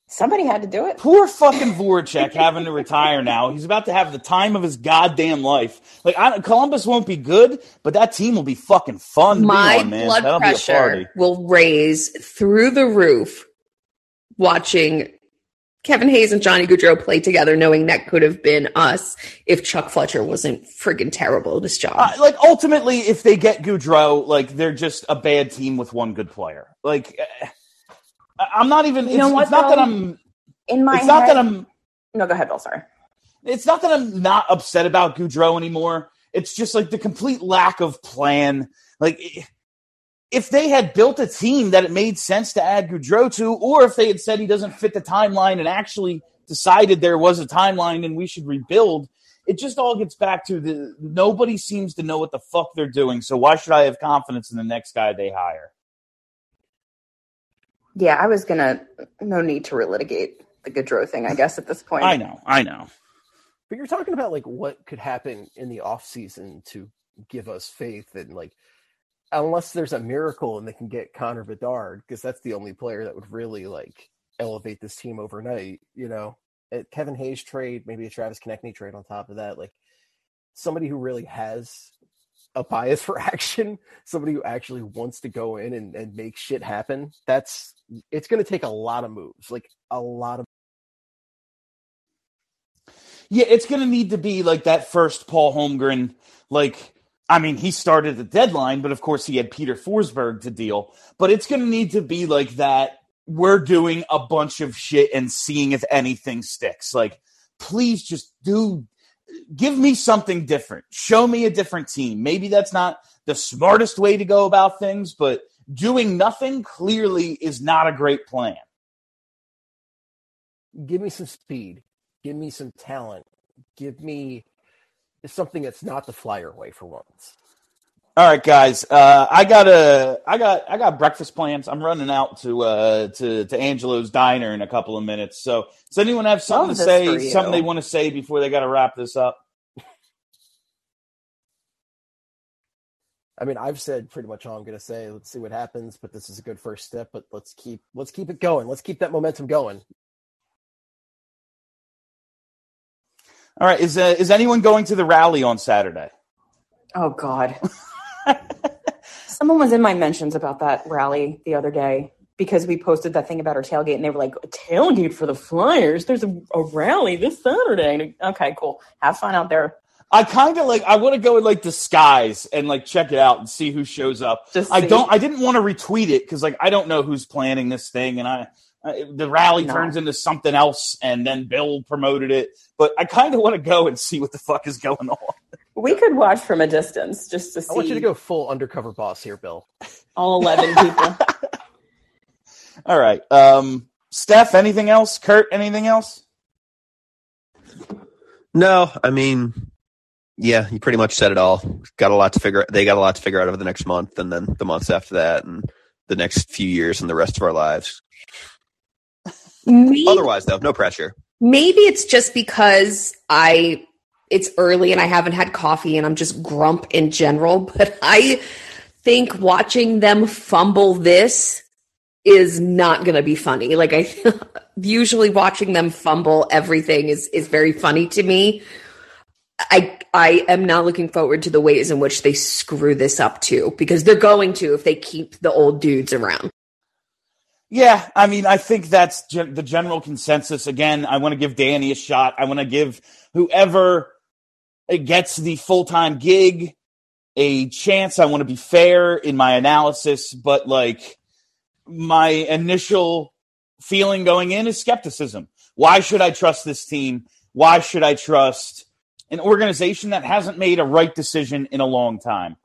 Somebody had to do it. Poor fucking Voracek having to retire now. He's about to have the time of his goddamn life. Like I, Columbus won't be good, but that team will be fucking fun. My on, man. blood That'll pressure will raise through the roof watching Kevin Hayes and Johnny Gaudreau play together, knowing that could have been us if Chuck Fletcher wasn't friggin' terrible at his job. Uh, like ultimately, if they get Gaudreau, like they're just a bad team with one good player. Like I- I'm not even. You it's, know what, it's not that? I'm. In my It's not that I'm. No, go ahead, Bill. Sorry. It's not that I'm not upset about Gaudreau anymore. It's just like the complete lack of plan. Like if they had built a team that it made sense to add Gaudreau to, or if they had said he doesn't fit the timeline and actually decided there was a timeline and we should rebuild, it just all gets back to the nobody seems to know what the fuck they're doing. So why should I have confidence in the next guy they hire? Yeah, I was gonna. No need to relitigate the Gaudreau thing. I guess at this point. I know, I know. But you're talking about like what could happen in the off season to give us faith and like unless there's a miracle and they can get Connor Bedard because that's the only player that would really like elevate this team overnight. You know, a Kevin Hayes trade, maybe a Travis Konecny trade on top of that. Like somebody who really has a bias for action, somebody who actually wants to go in and, and make shit happen. That's it's going to take a lot of moves, like a lot of. Yeah, it's going to need to be like that first Paul Holmgren. Like, I mean, he started the deadline, but of course he had Peter Forsberg to deal. But it's going to need to be like that. We're doing a bunch of shit and seeing if anything sticks. Like, please just do, give me something different. Show me a different team. Maybe that's not the smartest way to go about things, but doing nothing clearly is not a great plan. give me some speed, give me some talent, give me something that's not the flyer way for once. All right, guys. Uh, I got a, I got, I got breakfast plans. I'm running out to, uh, to, to Angelo's Diner in a couple of minutes. So, does anyone have something Love to say? Something they want to say before they got to wrap this up? I mean, I've said pretty much all I'm going to say. Let's see what happens, but this is a good first step. But let's keep let's keep it going. Let's keep that momentum going. All right. Is uh, is anyone going to the rally on Saturday? Oh God. Someone was in my mentions about that rally the other day because we posted that thing about our tailgate, and they were like, "A tailgate for the Flyers? There's a, a rally this Saturday." Okay, cool. Have fun out there. I kind of like. I want to go in like disguise and like check it out and see who shows up. Just I see. don't. I didn't want to retweet it because like I don't know who's planning this thing, and I, I the rally No. turns into something else, and then Bill promoted it. But I kind of want to go and see what the fuck is going on. We could watch from a distance just to see I want you to go full undercover boss here, Bill. all eleven people. All right. Um, Steph, anything else? Kurt, anything else? No, I mean, yeah, you pretty much said it all. Got a lot to figure. They got a lot to figure out over the next month, and then the months after that, and the next few years, and the rest of our lives. Maybe, Otherwise, though, no pressure. maybe it's just because I it's early and I haven't had coffee and I'm just grump in general, but I think watching them fumble this is not going to be funny. Like I usually watching them fumble everything is is very funny to me. I I am not looking forward to the ways in which they screw this up too because they're going to if they keep the old dudes around. Yeah, I mean, I think that's gen- the general consensus. Again, I want to give Danny a shot. I want to give whoever gets the full time gig a chance. I want to be fair in my analysis, but like my initial feeling going in is skepticism. Why should I trust this team? Why should I trust an organization that hasn't made a right decision in a long time?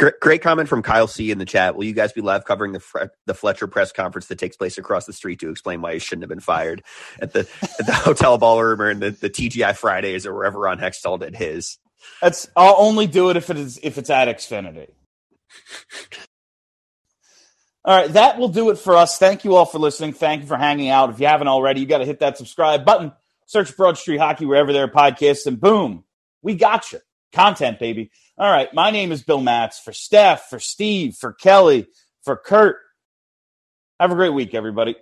Great, great comment from Kyle C in the chat. Will you guys be live covering the Fre- the Fletcher press conference that takes place across the street to explain why he shouldn't have been fired at the at the hotel ballroom or in the, the TGI Fridays or wherever Ron Hextall did his? That's I'll only do it if it is if it's at Xfinity. All right, that will do it for us. Thank you all for listening. Thank you for hanging out. If you haven't already, you got to hit that subscribe button. Search Broad Street Hockey wherever there are podcasts, and boom, we got you. Content, baby. All right, my name is Bill Matz. For Steph, for Steve, for Kelly, for Kurt. Have a great week, everybody.